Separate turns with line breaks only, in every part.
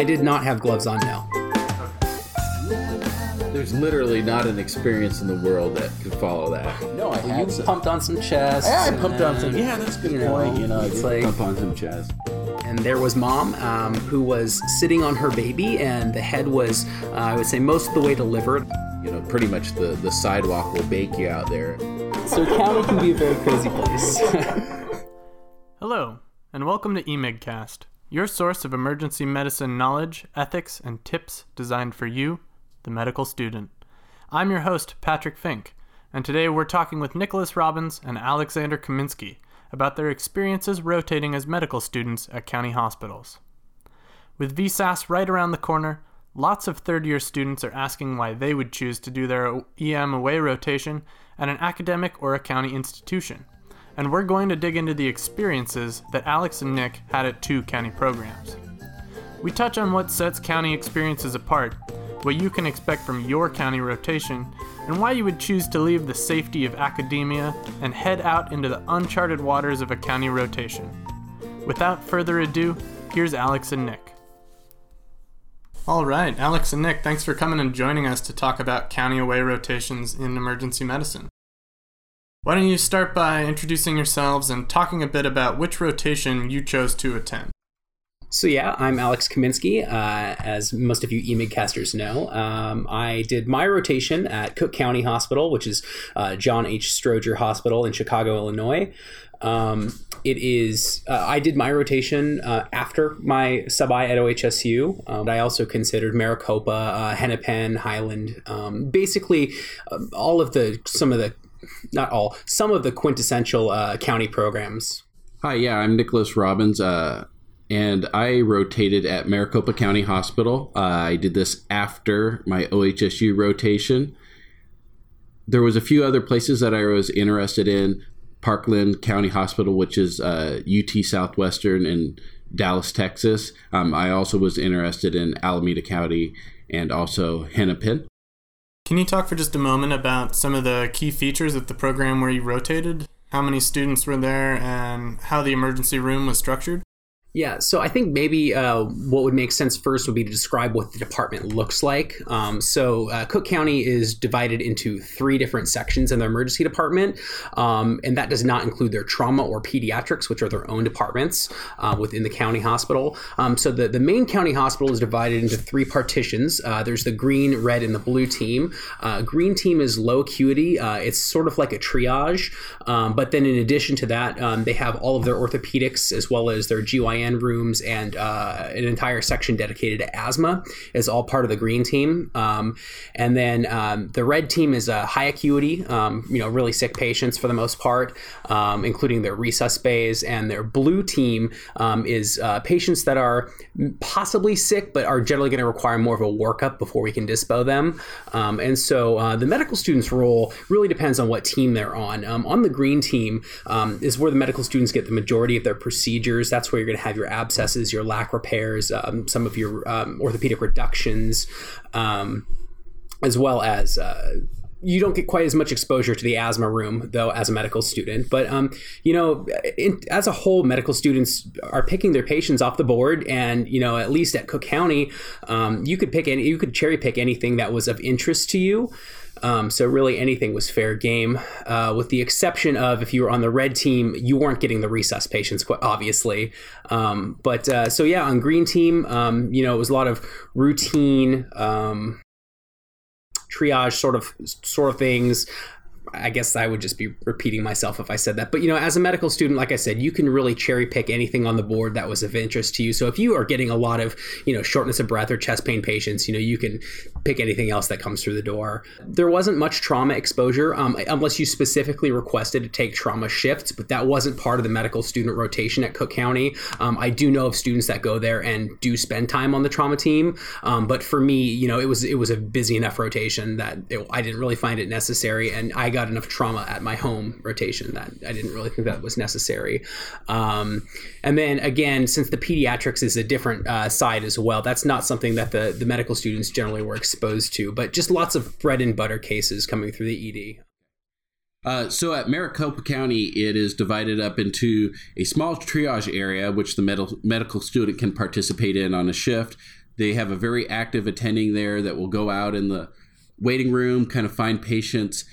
I did not have gloves on, now.
There's literally not an experience in the world that could follow that.
No, I
had
you
some.
pumped on some chest.
Yeah, I
and
pumped on some. Yeah, that's a good
you know,
point. You know,
it's
it's
like-
pump on some chest.
And there was mom, um, who was sitting on her baby, and the head was, uh, I would say, most of the way delivered.
You know, pretty much the the sidewalk will bake you out there.
So county can be a very crazy place.
Hello, and welcome to eMigCast, your source of emergency medicine knowledge, ethics, and tips designed for you, the medical student. I'm your host, Patrick Fink, and today we're talking with Nicholas Robbins and Alexander Kaminsky about their experiences rotating as medical students at county hospitals. With VSAS right around the corner, lots of third year students are asking why they would choose to do their EM away rotation at an academic or a county institution. And we're going to dig into the experiences that Alex and Nick had at two county programs. We touch on what sets county experiences apart, what you can expect from your county rotation, and why you would choose to leave the safety of academia and head out into the uncharted waters of a county rotation. Without further ado, here's Alex and Nick. All right, Alex and Nick, thanks for coming and joining us to talk about county away rotations in emergency medicine. Why don't you start by introducing yourselves and talking a bit about which rotation you chose to attend?
So yeah, I'm Alex Kaminsky. Uh, as most of you EMIG know, um, I did my rotation at Cook County Hospital, which is uh, John H. Stroger Hospital in Chicago, Illinois. Um, it is. Uh, I did my rotation uh, after my sub I at OHSU. Um, I also considered Maricopa, uh, Hennepin, Highland, um, basically um, all of the some of the, not all, some of the quintessential uh, county programs.
Hi, yeah, I'm Nicholas Robbins, uh, and I rotated at Maricopa County Hospital. Uh, I did this after my OHSU rotation. There was a few other places that I was interested in. Parkland County Hospital, which is uh, UT Southwestern in Dallas, Texas. Um, I also was interested in Alameda County and also Hennepin.
Can you talk for just a moment about some of the key features of the program where you rotated? How many students were there and how the emergency room was structured?
Yeah, so I think maybe uh, what would make sense first would be to describe what the department looks like. Um, so uh, Cook County is divided into three different sections in their emergency department, um, and that does not include their trauma or pediatrics, which are their own departments uh, within the county hospital. Um, so the, the main county hospital is divided into three partitions. Uh, there's the green, red, and the blue team. Uh, green team is low acuity. Uh, it's sort of like a triage, um, but then in addition to that, um, they have all of their orthopedics as well as their GYN rooms and uh, an entire section dedicated to asthma is all part of the green team. Um, and then um, the red team is a high acuity, um, you know, really sick patients for the most part, um, including their resus bays. And their blue team um, is uh, patients that are possibly sick, but are generally going to require more of a workup before we can dispo them. And so uh, the medical student's role really depends on what team they're on. on the green team is where the medical students get the majority of their procedures. That's where you're going to have your abscesses, your lac repairs, um, some of your um, orthopedic reductions, um, as well as. Uh, you don't get quite as much exposure to the asthma room though as a medical student but um, you know in, as a whole medical students are picking their patients off the board and you know at least at cook county um, you could pick any you could cherry pick anything that was of interest to you um, so really anything was fair game, uh, with the exception of if you were on the red team, you weren't getting the resus patients, quite obviously. Um, but uh, so yeah, on green team, um, you know, it was a lot of routine um, triage sort of sort of things. I guess I would just be repeating myself if I said that. But you know, as a medical student, like I said, you can really cherry pick anything on the board that was of interest to you. So if you are getting a lot of, you know, shortness of breath or chest pain patients, you know, you can pick anything else that comes through the door. There wasn't much trauma exposure um, unless you specifically requested to take trauma shifts, but that wasn't part of the medical student rotation at Cook County. Um, I do know of students that go there and do spend time on the trauma team, um, but for me, you know, it was it was a busy enough rotation that it, I didn't really find it necessary, and I got enough trauma at my home rotation that I didn't really think that was necessary. Um, and then again, since the pediatrics is a different uh, side as well, that's not something that the the medical students generally were exposed to, but just lots of bread and butter cases coming through the ED.
Uh, so at Maricopa County, it is divided up into a small triage area, which the med- medical student can participate in on a shift. they have a very active attending there that will go out in the waiting room, kind of find patients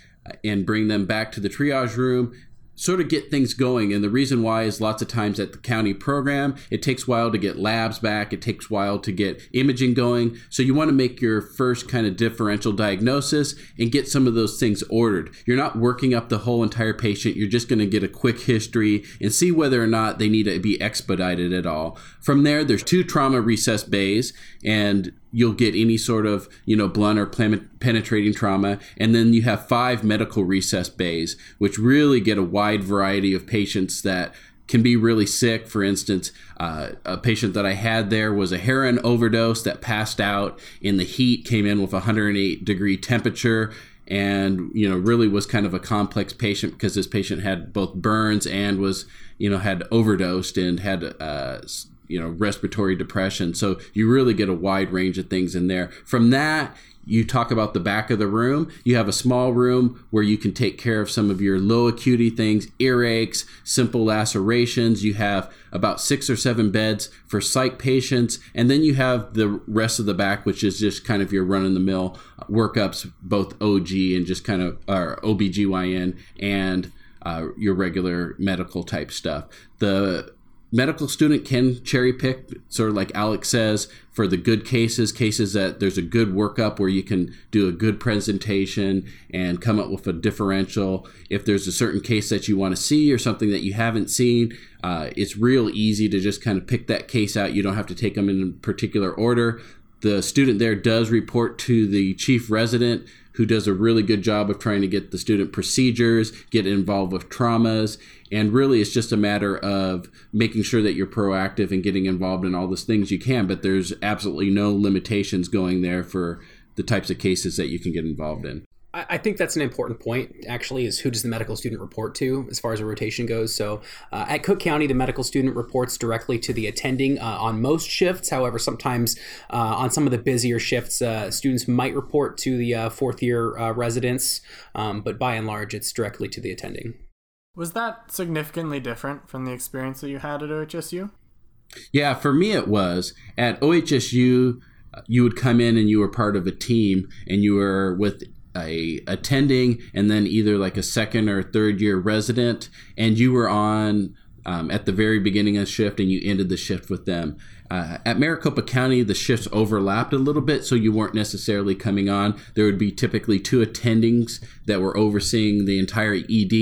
and bring them back to the triage room sort of get things going. And the reason why is lots of times at the county program, it takes a while to get labs back, it takes a while to get imaging going. So you want to make your first kind of differential diagnosis and get some of those things ordered. You're not working up the whole entire patient, you're just going to get a quick history and see whether or not they need to be expedited at all. From there, there's two trauma resus bays, and you'll get any sort of you know blunt or penetrating trauma. And then you have five medical resus bays which really get a wide variety of patients that can be really sick. For instance uh, a patient that i had there was a heroin overdose that passed out in the heat came in with 108 degree temperature and you know really was kind of a complex patient because this patient had both burns and was you know had overdosed and had uh, you know respiratory depression. So you really get a wide range of things in there. From that you talk about the back of the room. You have a small room where you can take care of some of your low acuity things earaches simple lacerations. You have about six or seven beds for psych patients. And then you have the rest of the back which is just kind of your run-in-the-mill workups both og and just kind of or obgyn and uh, your regular medical type stuff. The medical student can cherry pick. Sort of like alex says for the good cases cases that there's a good workup where you can do a good presentation and come up with a differential. If there's a certain case that you want to see or something that you haven't seen uh, it's real easy to just kind of pick that case out. You don't have to take them in particular order. The student there does report to the chief resident who does a really good job of trying to get the student procedures, get involved with traumas, and really it's just a matter of making sure that you're proactive and getting involved in all those things you can, but there's absolutely no limitations going there for the types of cases that you can get involved in.
I think that's an important point, actually, is who does the medical student report to as far as a rotation goes. So uh, at Cook County, the medical student reports directly to the attending uh, on most shifts. However, sometimes uh, on some of the busier shifts, uh, students might report to the uh, fourth year uh, residents, um, but by and large, it's directly to the attending.
Was that significantly different from the experience that you had at OHSU?
Yeah, for me, it was. At OHSU, you would come in and you were part of a team and you were with a attending and then either like a second or third year resident and you were on um, at the very beginning of shift and you ended the shift with them. Uh, at maricopa county the shifts overlapped a little bit so you weren't necessarily coming on. There would be typically two attendings that were overseeing the entire ed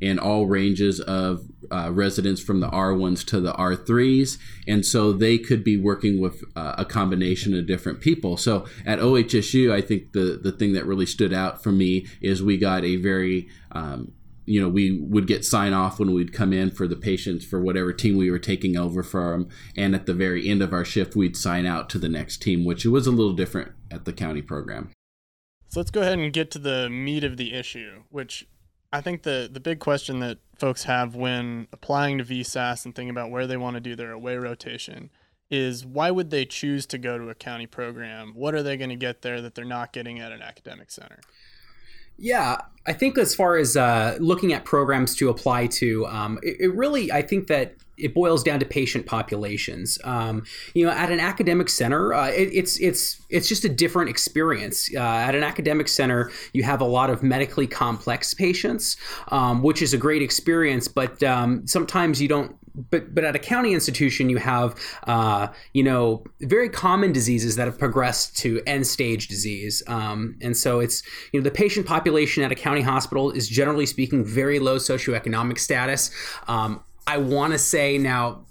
and all ranges of uh, residents from the R1s to the R3s. And so they could be working with uh, a combination of different people. So at OHSU, I think the, the thing that really stood out for me is we got a very um, you know, we would get sign off when we'd come in for the patients for whatever team we were taking over from. And at the very end of our shift, we'd sign out to the next team, which was a little different at the county program.
So let's go ahead and get to the meat of the issue, which I think the the big question that folks have when applying to VSAS and thinking about where they want to do their away rotation is why would they choose to go to a county program? What are they going to get there that they're not getting at an academic center?
Yeah, I think as far as uh, looking at programs to apply to, um, it, it, really, I think that it boils down to patient populations. Um, you know, at an academic center, uh, it, it's it's it's just a different experience. Uh, at an academic center, you have a lot of medically complex patients, um, which is a great experience. But um, sometimes you don't. But but at a county institution, you have uh, you know very common diseases that have progressed to end stage disease, um, and so it's you know the patient population at a county hospital is generally speaking very low socioeconomic status. Um, I want to say now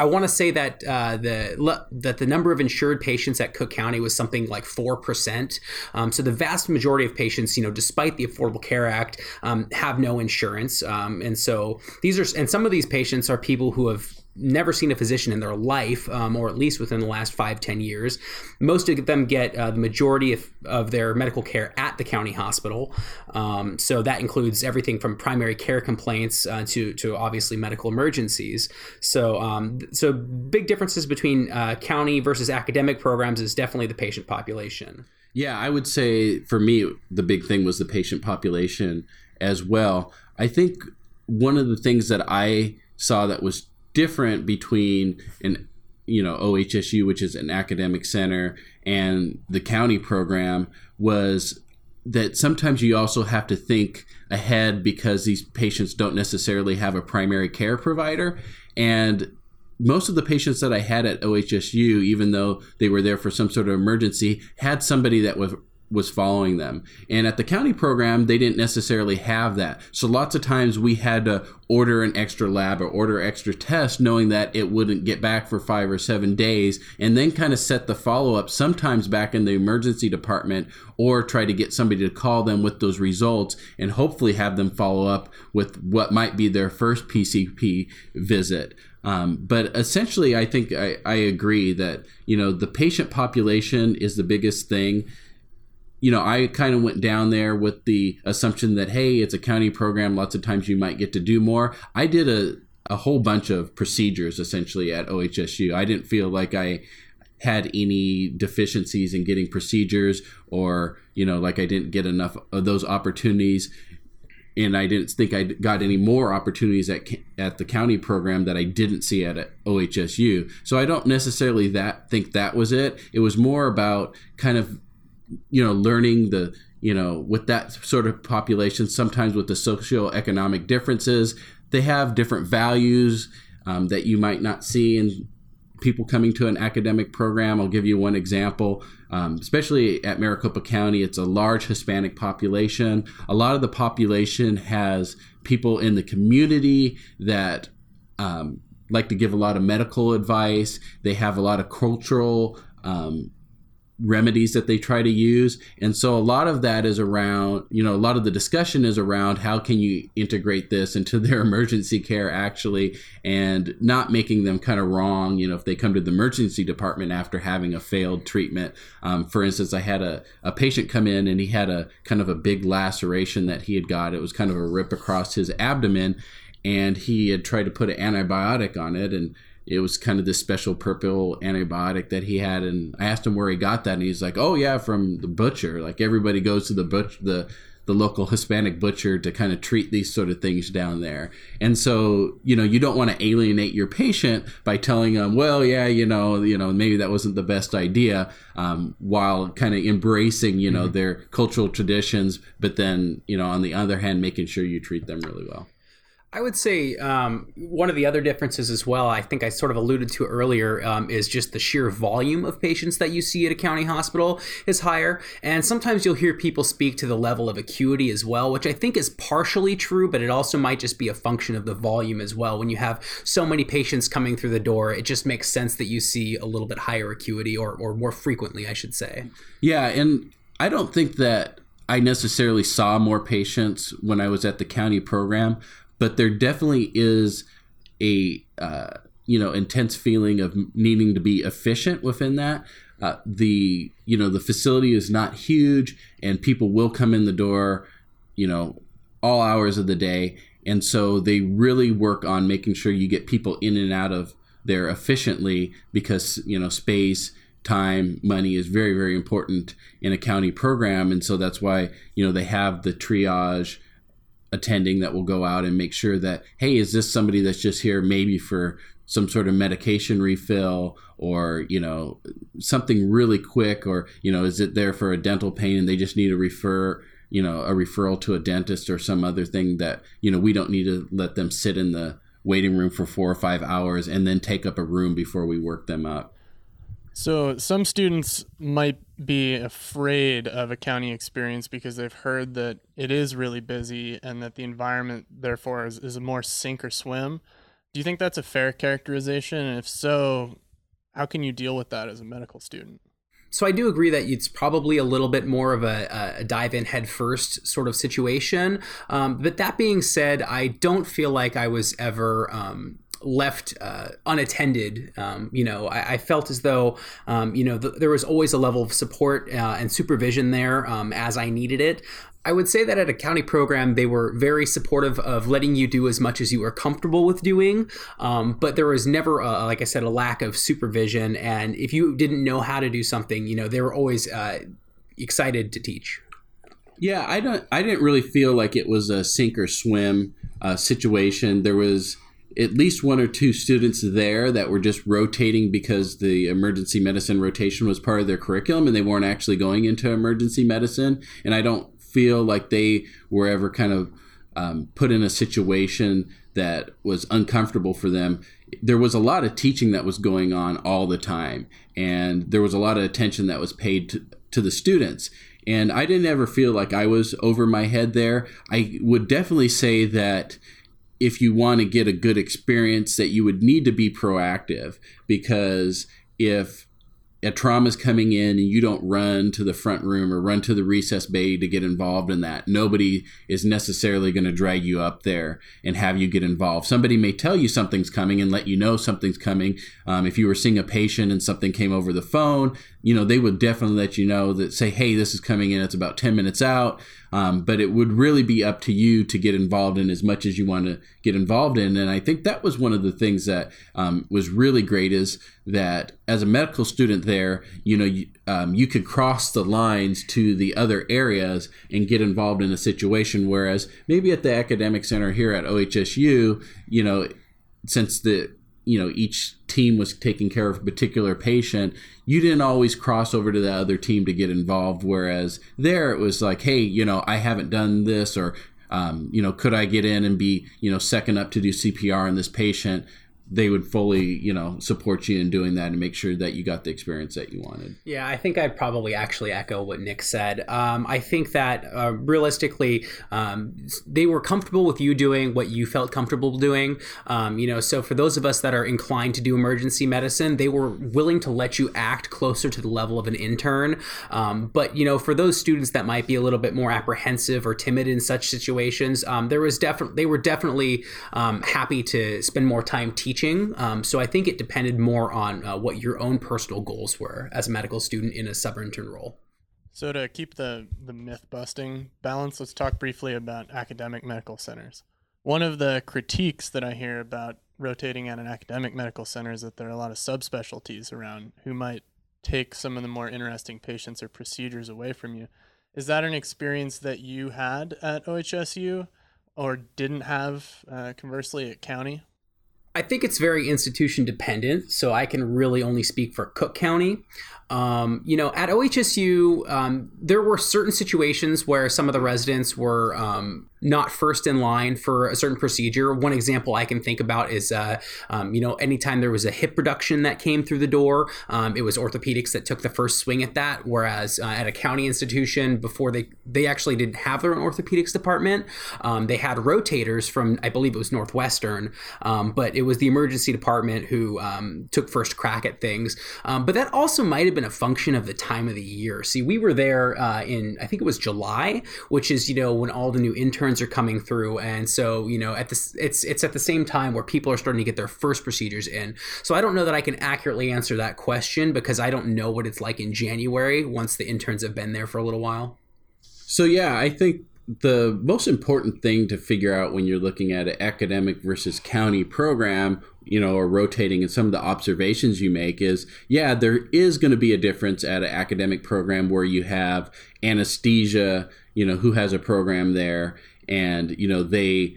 I want to say that uh, the that the number of insured patients at Cook County was something like four percent. Um, so the vast majority of patients, you know, despite the Affordable Care Act, um, have no insurance, um, and so these are and some of these patients are people who have never seen a physician in their life, um, or at least within the last five, ten years. Most of them get uh, the majority of, of their medical care at the county hospital. Um, so that includes everything from primary care complaints uh, to, to obviously medical emergencies. So, um, so big differences between uh, county versus academic programs is definitely the patient population.
Yeah, I would say for me, the big thing was the patient population as well. I think one of the things that I saw that was different between an you know OHSU, which is an academic center, and the county program was that sometimes you also have to think ahead because these patients don't necessarily have a primary care provider. And most of the patients that I had at OHSU, even though they were there for some sort of emergency, had somebody that was was following them. And at the county program, they didn't necessarily have that. So lots of times we had to order an extra lab or order extra test knowing that it wouldn't get back for 5 or 7 days and then kind of set the follow up sometimes back in the emergency department or try to get somebody to call them with those results and hopefully have them follow up with what might be their first PCP visit. Um, but essentially, I think I, I agree that you know the patient population is the biggest thing you know, I kind of went down there with the assumption that, hey, it's a county program. Lots of times you might get to do more. I did a, a whole bunch of procedures essentially at OHSU. I didn't feel like I had any deficiencies in getting procedures or, you know, like I didn't get enough of those opportunities. And I didn't think I got any more opportunities at at the county program that I didn't see at OHSU. So I don't necessarily that think that was it. It was more about kind of you know learning the you know with that sort of population sometimes with the socioeconomic differences they have different values um, that you might not see in people coming to an academic program. I'll give you one example. Um, especially at maricopa county it's a large hispanic population. A lot of the population has people in the community that um, like to give a lot of medical advice. They have a lot of cultural um, remedies that they try to use. And so a lot of that is around you know a lot of the discussion is around how can you integrate this into their emergency care actually and not making them kind of wrong you know if they come to the emergency department after having a failed treatment. Um, for instance i had a, a patient come in and he had a kind of a big laceration that he had got. It was kind of a rip across his abdomen and he had tried to put an antibiotic on it and it was kind of this special purple antibiotic that he had and i asked him where he got that and he's like oh yeah from the butcher. Like everybody goes to the butcher the the local hispanic butcher to kind of treat these sort of things down there. And so you know you don't want to alienate your patient by telling them well yeah you know you know maybe that wasn't the best idea um, while kind of embracing you know mm-hmm. their cultural traditions but then you know on the other hand making sure you treat them really well
I would say um, one of the other differences as well, I think I sort of alluded to earlier, um, is just the sheer volume of patients that you see at a county hospital is higher. And sometimes you'll hear people speak to the level of acuity as well, which I think is partially true, but it also might just be a function of the volume as well. When you have so many patients coming through the door, it just makes sense that you see a little bit higher acuity or, or more frequently, I should say.
Yeah. And I don't think that I necessarily saw more patients when I was at the county program, but there definitely is a uh, you know intense feeling of needing to be efficient within that. Uh, the you know the facility is not huge, and people will come in the door, you know, all hours of the day, and so they really work on making sure you get people in and out of there efficiently because you know space time money is very very important in a county program and so that's why you know they have the triage attending that will go out and make sure that hey is this somebody that's just here maybe for some sort of medication refill or you know something really quick or you know is it there for a dental pain and they just need to refer you know a referral to a dentist or some other thing that you know we don't need to let them sit in the waiting room for four or five hours and then take up a room before we work them up?
So some students might be afraid of a county experience because they've heard that it is really busy and that the environment therefore is, is a more sink or swim. Do you think that's a fair characterization? And if so, how can you deal with that as a medical student?
So I do agree that it's probably a little bit more of a, a dive in head first sort of situation. Um, but that being said, I don't feel like I was ever um, left uh, unattended. Um, you know, I, I, felt as though, um, you know, th- there was always a level of support uh, and supervision there um, as I needed it. I would say that at a county program, they were very supportive of letting you do as much as you were comfortable with doing. Um, but there was never, a, like I said, a lack of supervision. And if you didn't know how to do something, you know, they were always uh, excited to teach.
Yeah, I don't. I didn't really feel like it was a sink or swim uh, situation. There was at least one or two students there that were just rotating because the emergency medicine rotation was part of their curriculum and they weren't actually going into emergency medicine. And I don't feel like they were ever kind of um, put in a situation that was uncomfortable for them. There was a lot of teaching that was going on all the time, and there was a lot of attention that was paid to, to the students. And I didn't ever feel like I was over my head there. I would definitely say that if you want to get a good experience that you would need to be proactive because if a trauma is coming in and you don't run to the front room or run to the resus bay to get involved in that nobody is necessarily going to drag you up there and have you get involved. Somebody may tell you something's coming and let you know something's coming. Um, if you were seeing a patient and something came over the phone you know they would definitely let you know that say hey this is coming in. It's about 10 minutes out um, but it would really be up to you to get involved in as much as you want to get involved in. And I think that was one of the things that um, was really great is that as a medical student there, you know, you, um, you could cross the lines to the other areas and get involved in a situation. Whereas maybe at the academic center here at OHSU, you know, since the you know each team was taking care of a particular patient you didn't always cross over to the other team to get involved. Whereas there it was like hey you know i haven't done this or um, you know could i get in and be you know second up to do cpr on this patient they would fully, you know, support you in doing that and make sure that you got the experience that you wanted.
Yeah, I think I'd probably actually echo what Nick said. Um, I think that uh, realistically, um, they were comfortable with you doing what you felt comfortable doing. Um, you know, so for those of us that are inclined to do emergency medicine, they were willing to let you act closer to the level of an intern. Um, but you know, for those students that might be a little bit more apprehensive or timid in such situations, um, there was definitely they were definitely um, happy to spend more time teaching teaching. Um, so I think it depended more on uh, what your own personal goals were as a medical student in a sub-intern role.
So to keep the the myth busting balance, let's talk briefly about academic medical centers. One of the critiques that I hear about rotating at an academic medical center is that there are a lot of subspecialties around who might take some of the more interesting patients or procedures away from you. Is that an experience that you had at OHSU or didn't have uh, conversely at County?
I think it's very institution dependent, so I can really only speak for Cook County. Um, you know, at OHSU, um, there were certain situations where some of the residents were um, not first in line for a certain procedure. One example I can think about is, uh, um, you know, anytime there was a hip reduction that came through the door, um, it was orthopedics that took the first swing at that. Whereas uh, at a county institution, before they they actually didn't have their own orthopedics department, um, they had rotators from I believe it was Northwestern, but it was the emergency department who um, took first crack at things. Um, but that also might have been a function of the time of the year. See, we were there uh, in I think it was July, which is you know when all the new interns are coming through, and so you know at this it's it's at the same time where people are starting to get their first procedures in. So I don't know that I can accurately answer that question because I don't know what it's like in January once the interns have been there for a little while.
So yeah, I think the most important thing to figure out when you're looking at an academic versus county program you know or rotating and some of the observations you make is yeah there is going to be a difference at an academic program where you have anesthesia you know who has a program there and you know they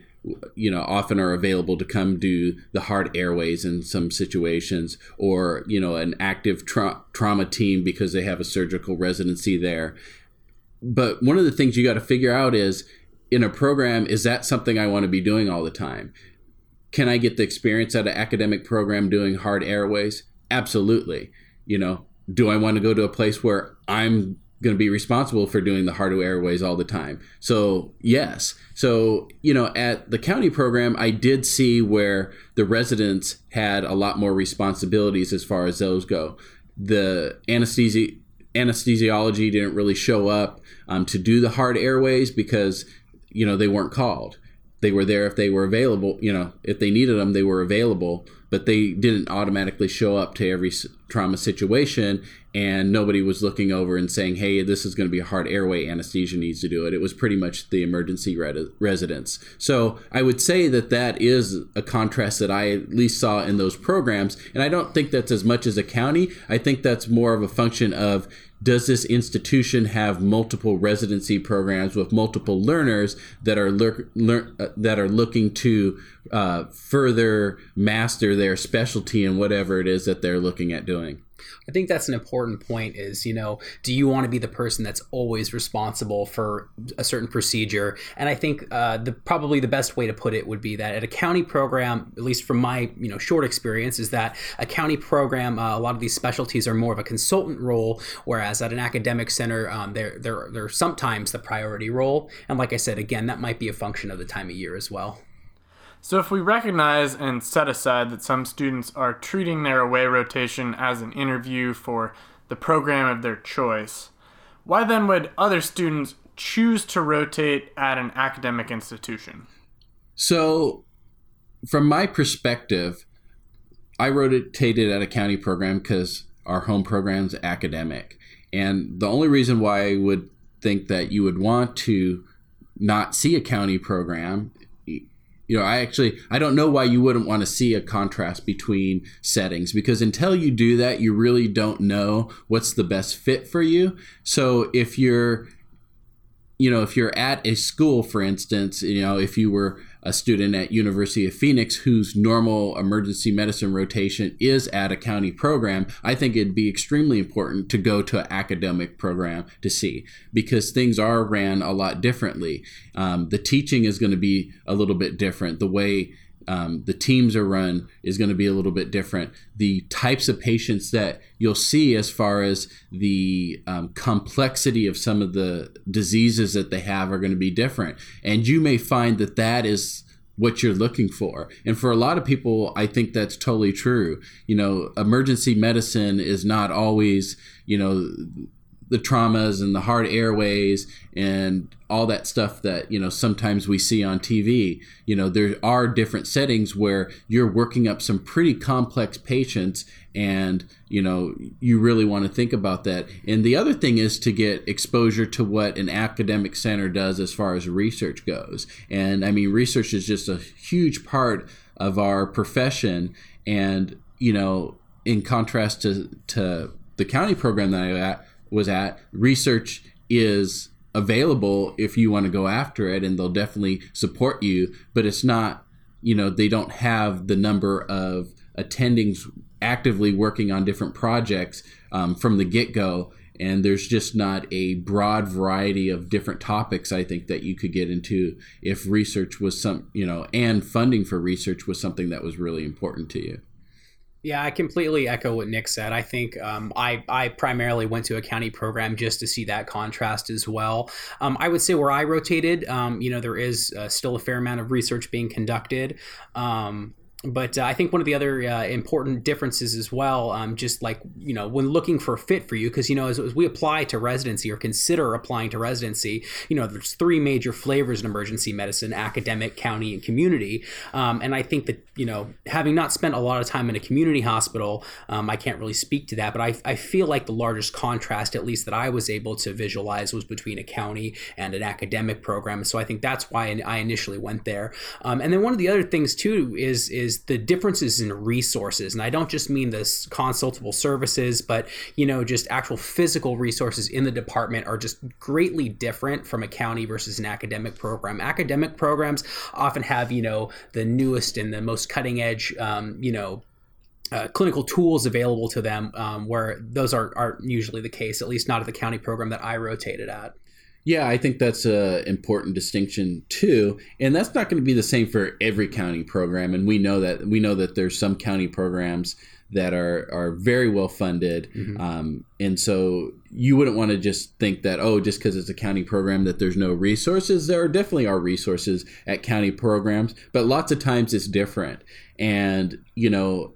you know often are available to come do the hard airways in some situations or you know an active tra- trauma team because they have a surgical residency there but one of the things you got to figure out is in a program is that something i want to be doing all the time can i get the experience at an academic program doing hard airways absolutely you know do i want to go to a place where i'm going to be responsible for doing the hard airways all the time. So, yes. So, you know, at the county program, I did see where the residents had a lot more responsibilities as far as those go. The anesthesia anesthesiology didn't really show up um, to do the hard airways because you know they weren't called. They were there if they were available you know if they needed them they were available but they didn't automatically show up to every trauma situation and nobody was looking over and saying hey this is going to be a hard airway anesthesia needs to do it. It was pretty much the emergency re- residents. So i would say that that is a contrast that i at least saw in those programs and i don't think that's as much as a county. I think that's more of a function of does this institution have multiple residency programs with multiple learners that are lear- uh, that are looking to uh, further master their specialty and whatever it is that they're looking at doing?
I think that's an important point is, you know, do you want to be the person that's always responsible for a certain procedure? And I think uh, the probably the best way to put it would be that at a county program, at least from my, you know, short experience, is that a county program, uh, a lot of these specialties are more of a consultant role, whereas at an academic center, um, they're, they're, they're sometimes the priority role. And like I said, again, that might be a function of the time of year as well.
So, if we recognize and set aside that some students are treating their away rotation as an interview for the program of their choice, why then would other students choose to rotate at an academic institution?
So, from my perspective, I rotated at a county program because our home program's academic. And the only reason why I would think that you would want to not see a county program you know i actually i don't know why you wouldn't want to see a contrast between settings because until you do that you really don't know what's the best fit for you. So if you're you know if you're at a school for instance you know if you were a student at University of Phoenix whose normal emergency medicine rotation is at a county program, I think it'd be extremely important to go to an academic program to see because things are ran a lot differently. Um, the teaching is going to be a little bit different. The way um, the teams are run is going to be a little bit different. The types of patients that you'll see, as far as the um, complexity of some of the diseases that they have, are going to be different. And you may find that that is what you're looking for. And for a lot of people, I think that's totally true. You know, emergency medicine is not always, you know, the traumas and the hard airways and all that stuff that you know sometimes we see on TV. You know, there are different settings where you're working up some pretty complex patients and you know you really want to think about that. And the other thing is to get exposure to what an academic center does as far as research goes. And i mean research is just a huge part of our profession. And you know in contrast to to the county program that i was at, research is available if you want to go after it and they'll definitely support you, but it's not, you know, they don't have the number of attendings actively working on different projects um, from the get go. And there's just not a broad variety of different topics I think that you could get into if research was some, you know, and funding for research was something that was really important to you.
Yeah, I completely echo what Nick said. I think um, I, I primarily went to a county program just to see that contrast as well. Um, I would say where I rotated, um, you know, there is uh, still a fair amount of research being conducted. Um, but uh, I think one of the other uh, important differences as well, um, just like you know, when looking for a fit for you, because you know, as, as, we apply to residency or consider applying to residency, you know, there's three major flavors in emergency medicine: academic, county, and community. Um, and I think that you know, having not spent a lot of time in a community hospital, um, I can't really speak to that, but I, I feel like the largest contrast, at least that I was able to visualize, was between a county and an academic program. So I think that's why I initially went there. Um, and then one of the other things too is is is the differences in resources. And I don't just mean this consultable services, but you know, just actual physical resources in the department are just greatly different from a county versus an academic program. Academic programs often have, you know, the newest and the most cutting edge, um, you know, uh, clinical tools available to them, um, where those are, aren't usually the case, at least not at the county program that I rotated at.
Yeah, I think that's an important distinction too, and that's not going to be the same for every county program. And we know that we know that there's some county programs that are are very well funded, mm-hmm. um, and so you wouldn't want to just think that oh, just because it's a county program that there's no resources. There definitely are resources at county programs, but lots of times it's different. And you know,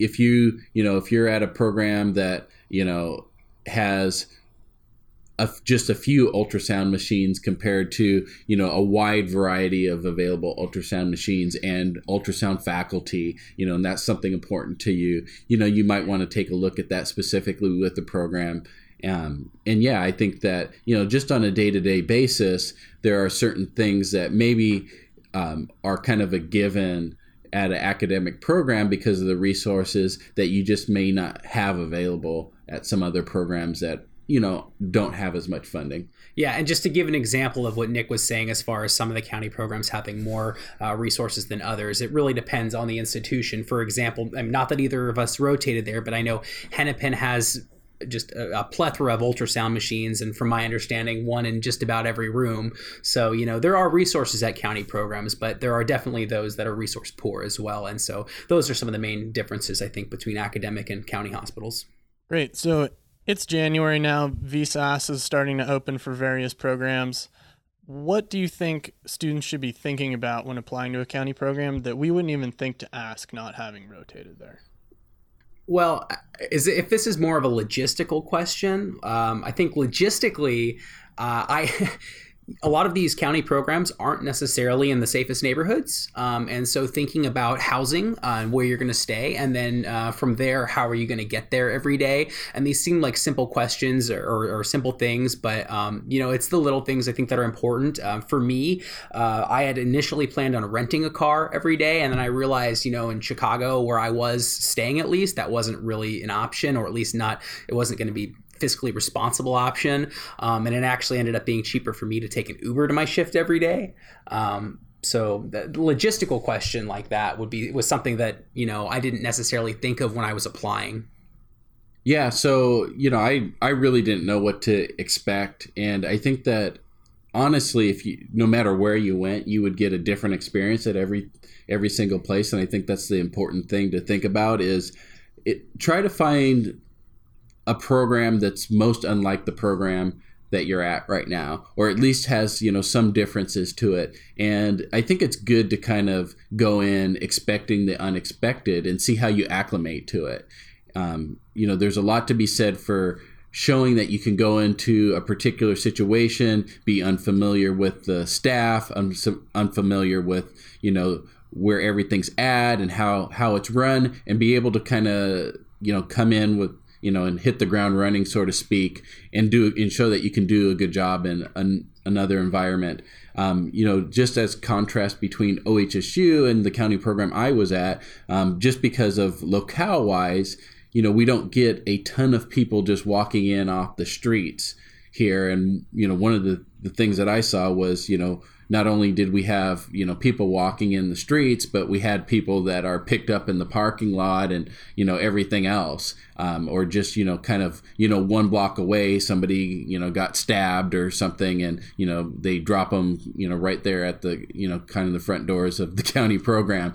if you you know if you're at a program that you know has a, just a few ultrasound machines compared to you know a wide variety of available ultrasound machines and ultrasound faculty you know and that's something important to you. You know you might want to take a look at that specifically with the program. Um, and yeah i think that you know just on a day-to-day basis there are certain things that maybe um, are kind of a given at an academic program because of the resources that you just may not have available at some other programs that you know don't have as much funding.
Yeah and just to give an example of what nick was saying as far as some of the county programs having more uh, resources than others it really depends on the institution. For example I mean, not that either of us rotated there but i know hennepin has just a, a, plethora of ultrasound machines and from my understanding one in just about every room. So you know there are resources at county programs but there are definitely those that are resource poor as well. And so those are some of the main differences i think between academic and county hospitals.
Great. So it's january now. Vsas is starting to open for various programs. What do you think students should be thinking about when applying to a county program that we wouldn't even think to ask not having rotated there?
Well, is if this is more of a logistical question, um, I think logistically, uh, I a lot of these county programs aren't necessarily in the safest neighborhoods. Um, and so thinking about housing uh, and where you're going to stay, and then uh, from there, how are you going to get there every day? And these seem like simple questions or, or, or simple things, but um, you know, it's the little things I think that are important. Um, for me, uh, I had initially planned on renting a car every day, and then I realized, you know, in Chicago where I was staying at least, that wasn't really an option, or at least not, it wasn't going to be fiscally responsible option. Um, and it actually ended up being cheaper for me to take an Uber to my shift every day. Um, so the logistical question like that would be was something that you know I didn't necessarily think of when I was applying.
Yeah, so you know I I really didn't know what to expect, and I think that honestly, if you no matter where you went, you would get a different experience at every every single place, and I think that's the important thing to think about is it try to find a program that's most unlike the program that you're at right now or at least has you know some differences to it. And i think it's good to kind of go in expecting the unexpected and see how you acclimate to it. Um, you know there's a lot to be said for showing that you can go into a particular situation be unfamiliar with the staff un- unfamiliar with you know where everything's at and how how it's run and be able to kind of you know come in with you know, and hit the ground running, so to speak, and do and show that you can do a good job in an, another environment. Um, you know, just as contrast between OHSU and the county program I was at, um, just because of locale wise, you know, we don't get a ton of people just walking in off the streets here. And, you know, one of the, the things that I saw was, you know, not only did we have you know people walking in the streets, but we had people that are picked up in the parking lot and you know everything else, um, or just you know kind of you know one block away somebody you know got stabbed or something, and you know they drop them you know right there at the you know kind of the front doors of the county program,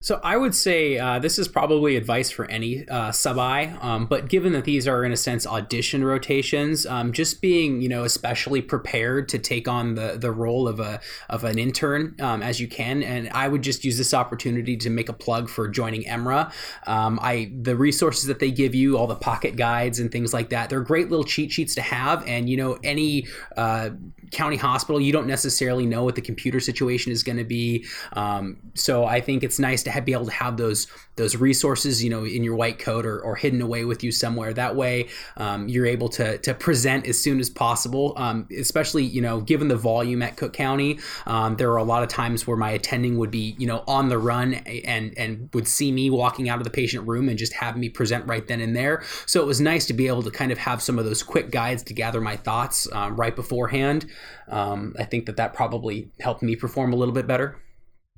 so I would say uh, this is probably advice for any uh, sub I, um, but given that these are in a sense audition rotations, um, just being you know especially prepared to take on the the role of a of an intern um, as you can, and I would just use this opportunity to make a plug for joining EMRA. Um, I the resources that they give you, all the pocket guides and things like that, they're great little cheat sheets to have, and you know any uh, county hospital, you don't necessarily know what the computer situation is going to be, um, so I think it's nice to be able to have those those resources, you know, in your white coat or, or hidden away with you somewhere. That way, um, you're able to to present as soon as possible. Um, especially, you know, given the volume at Cook County, um, there are a lot of times where my attending would be, you know, on the run and and would see me walking out of the patient room and just have me present right then and there. So it was nice to be able to kind of have some of those quick guides to gather my thoughts um, right beforehand. Um, I think that that probably helped me perform a little bit better.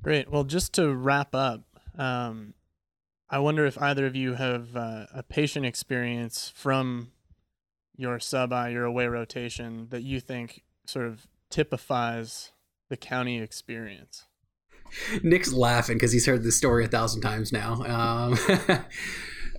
Great. Well, just to wrap up, um, I wonder if either of you have uh, a patient experience from your sub I, your away rotation that you think sort of typifies the county experience.
Nick's laughing because he's heard this story a thousand times now. Um,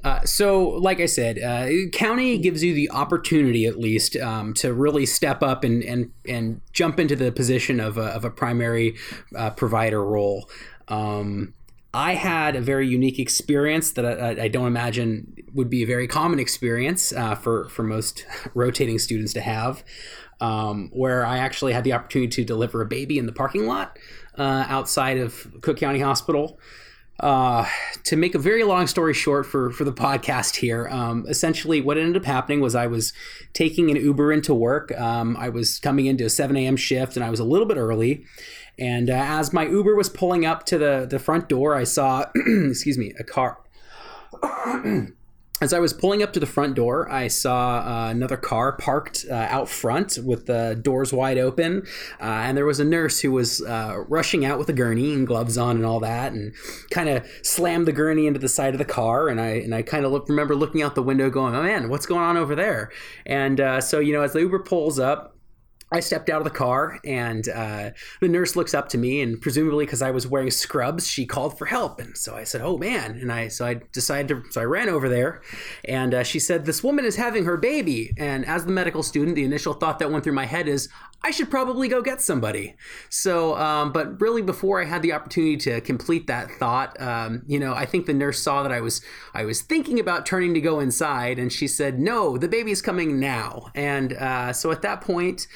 uh, so, like I said, uh, county gives you the opportunity, at least, um, to really step up and and and jump into the position of a, of a primary uh, provider role. Um, I had a very unique experience that I, I, don't imagine would be a very common experience uh, for for most rotating students to have, um, where I actually had the opportunity to deliver a baby in the parking lot uh, outside of Cook County Hospital. Uh, to make a very long story short for for the podcast here, um, essentially what ended up happening was I was taking an Uber into work. Um, I was coming into a 7 a.m. shift and I was a little bit early. And uh, as my Uber was pulling up to the the front door, I saw, excuse me, a car. As I was pulling up to the front door, I saw uh, another car parked uh, out front with the doors wide open, uh, and there was a nurse who was uh, rushing out with a gurney and gloves on and all that, and kind of slammed the gurney into the side of the car. And I and I kind of look, remember looking out the window, going, "Oh man, what's going on over there?" And uh, so you know, as the Uber pulls up, I stepped out of the car and uh, the nurse looks up to me and presumably because I was wearing scrubs, she called for help. And so I said, "Oh man!" And I so I decided to so I ran over there, and uh, she said, "This woman is having her baby." And as the medical student, the initial thought that went through my head is, "I should probably go get somebody." So, um, but really, before I had the opportunity to complete that thought, um, you know, I think the nurse saw that I was I was thinking about turning to go inside, and she said, "No, the baby is coming now." And uh, so at that point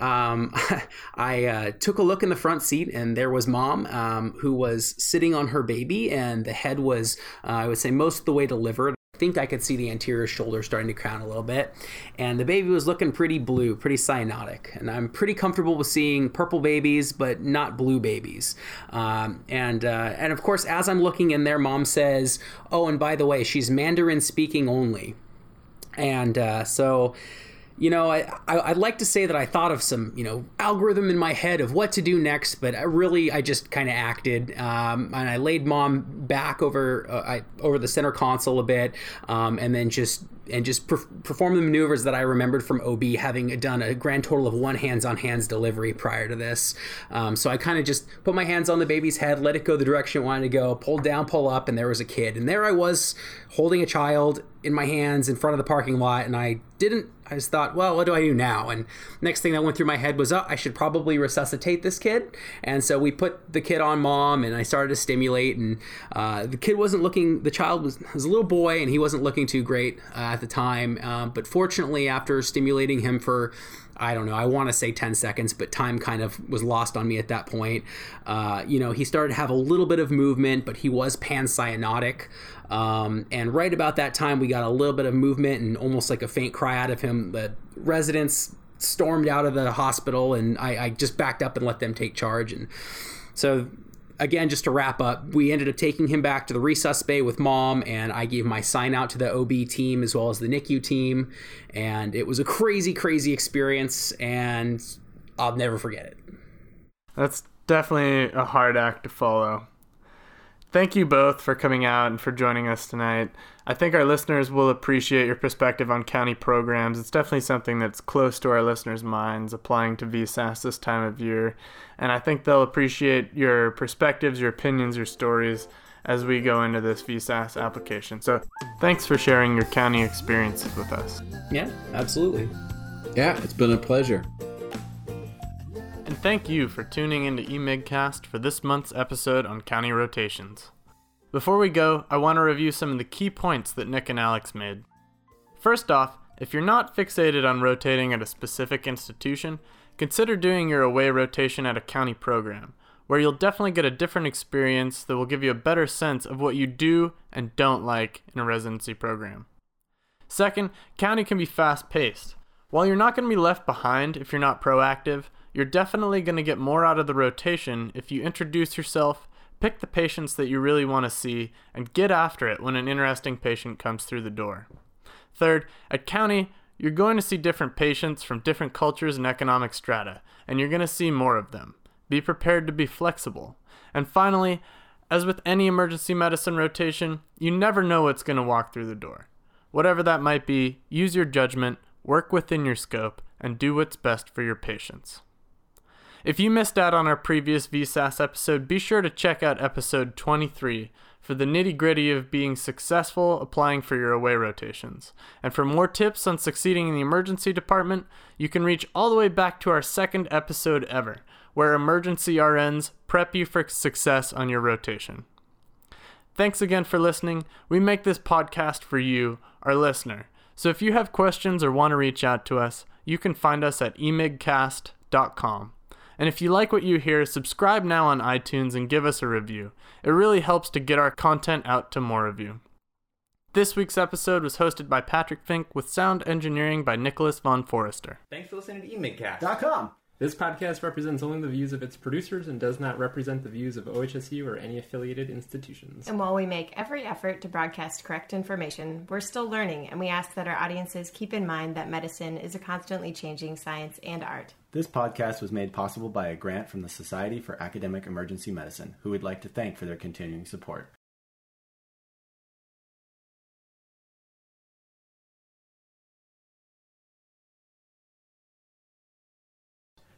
um, I uh, took a look in the front seat, and there was mom, um, who was sitting on her baby, and the head was, uh, I would say, most of the way delivered. I think I could see the anterior shoulder starting to crown a little bit. And the baby was looking pretty blue, pretty cyanotic. And I'm pretty comfortable with seeing purple babies, but not blue babies. Um, and, uh, and of course, as I'm looking in there, mom says, Oh, and by the way, she's Mandarin speaking only. And uh, so you know, I, I would like to say that I thought of some you know algorithm in my head of what to do next, but I really I just kind of acted, um, and I laid mom back over uh, I, over the center console a bit, um, and then just and just per- perform the maneuvers that I remembered from OB, having done a grand total of one hands on hands delivery prior to this. Um, so I kind of just put my hands on the baby's head, let it go the direction it wanted to go, pulled down, pull up, and there was a kid, and there I was holding a child in my hands in front of the parking lot, and I didn't I just thought, well, what do I do now? And next thing that went through my head was, oh, I should probably resuscitate this kid. And so we put the kid on mom, and I started to stimulate. And uh, the kid wasn't looking. The child was, was a little boy, and he wasn't looking too great uh, at the time. Um, but fortunately, after stimulating him for I don't know, I want to say 10 seconds, but time kind of was lost on me at that point. Uh, you know, he started to have a little bit of movement, but he was pancyanotic. Um, and right about that time, we got a little bit of movement and almost like a faint cry out of him. The residents stormed out of the hospital, and I, I just backed up and let them take charge. And so again, just to wrap up, we ended up taking him back to the resus bay with mom, and I gave my sign out to the OB team as well as the NICU team, and it was a crazy, crazy experience, and I'll never forget it.
That's definitely a hard act to follow. Thank you both for coming out and for joining us tonight. I think our listeners will appreciate your perspective on county programs. It's definitely something that's close to our listeners' minds applying to VSAS this time of year. And I think they'll appreciate your perspectives, your opinions, your stories as we go into this VSAS application. So thanks for sharing your county experiences with us.
Yeah, absolutely.
Yeah, it's been a pleasure.
And thank you for tuning into eMigCast for this month's episode on county rotations. Before we go, I want to review some of the key points that Nick and Alex made. First off, if you're not fixated on rotating at a specific institution, consider doing your away rotation at a county program, where you'll definitely get a different experience that will give you a better sense of what you do and don't like in a residency program. Second, county can be fast paced. While you're not going to be left behind if you're not proactive, you're definitely going to get more out of the rotation if you introduce yourself, pick the patients that you really want to see, and get after it when an interesting patient comes through the door. Third, at County, you're going to see different patients from different cultures and economic strata, and you're going to see more of them. Be prepared to be flexible. And finally, as with any emergency medicine rotation, you never know what's going to walk through the door. Whatever that might be, use your judgment, work within your scope, and do what's best for your patients. If you missed out on our previous VSAS episode, be sure to check out episode 23 for the nitty gritty of being successful applying for your away rotations. And for more tips on succeeding in the emergency department, you can reach all the way back to our second episode ever, where emergency RNs prep you for success on your rotation. Thanks again for listening. We make this podcast for you, our listener. So if you have questions or want to reach out to us, you can find us at emigcast.com. And if you like what you hear, subscribe now on iTunes and give us a review. It really helps to get our content out to more of you. This week's episode was hosted by Patrick Fink with sound engineering by Nicholas Von Forrester.
Thanks for listening to EMIGcast.
Dot com.
This podcast represents only the views of its producers and does not represent the views of OHSU or any affiliated institutions.
And while we make every effort to broadcast correct information, we're still learning, and we ask that our audiences keep in mind that medicine is a constantly changing science and art.
This podcast was made possible by a grant from the Society for Academic Emergency Medicine, who we'd like to thank for their continuing support.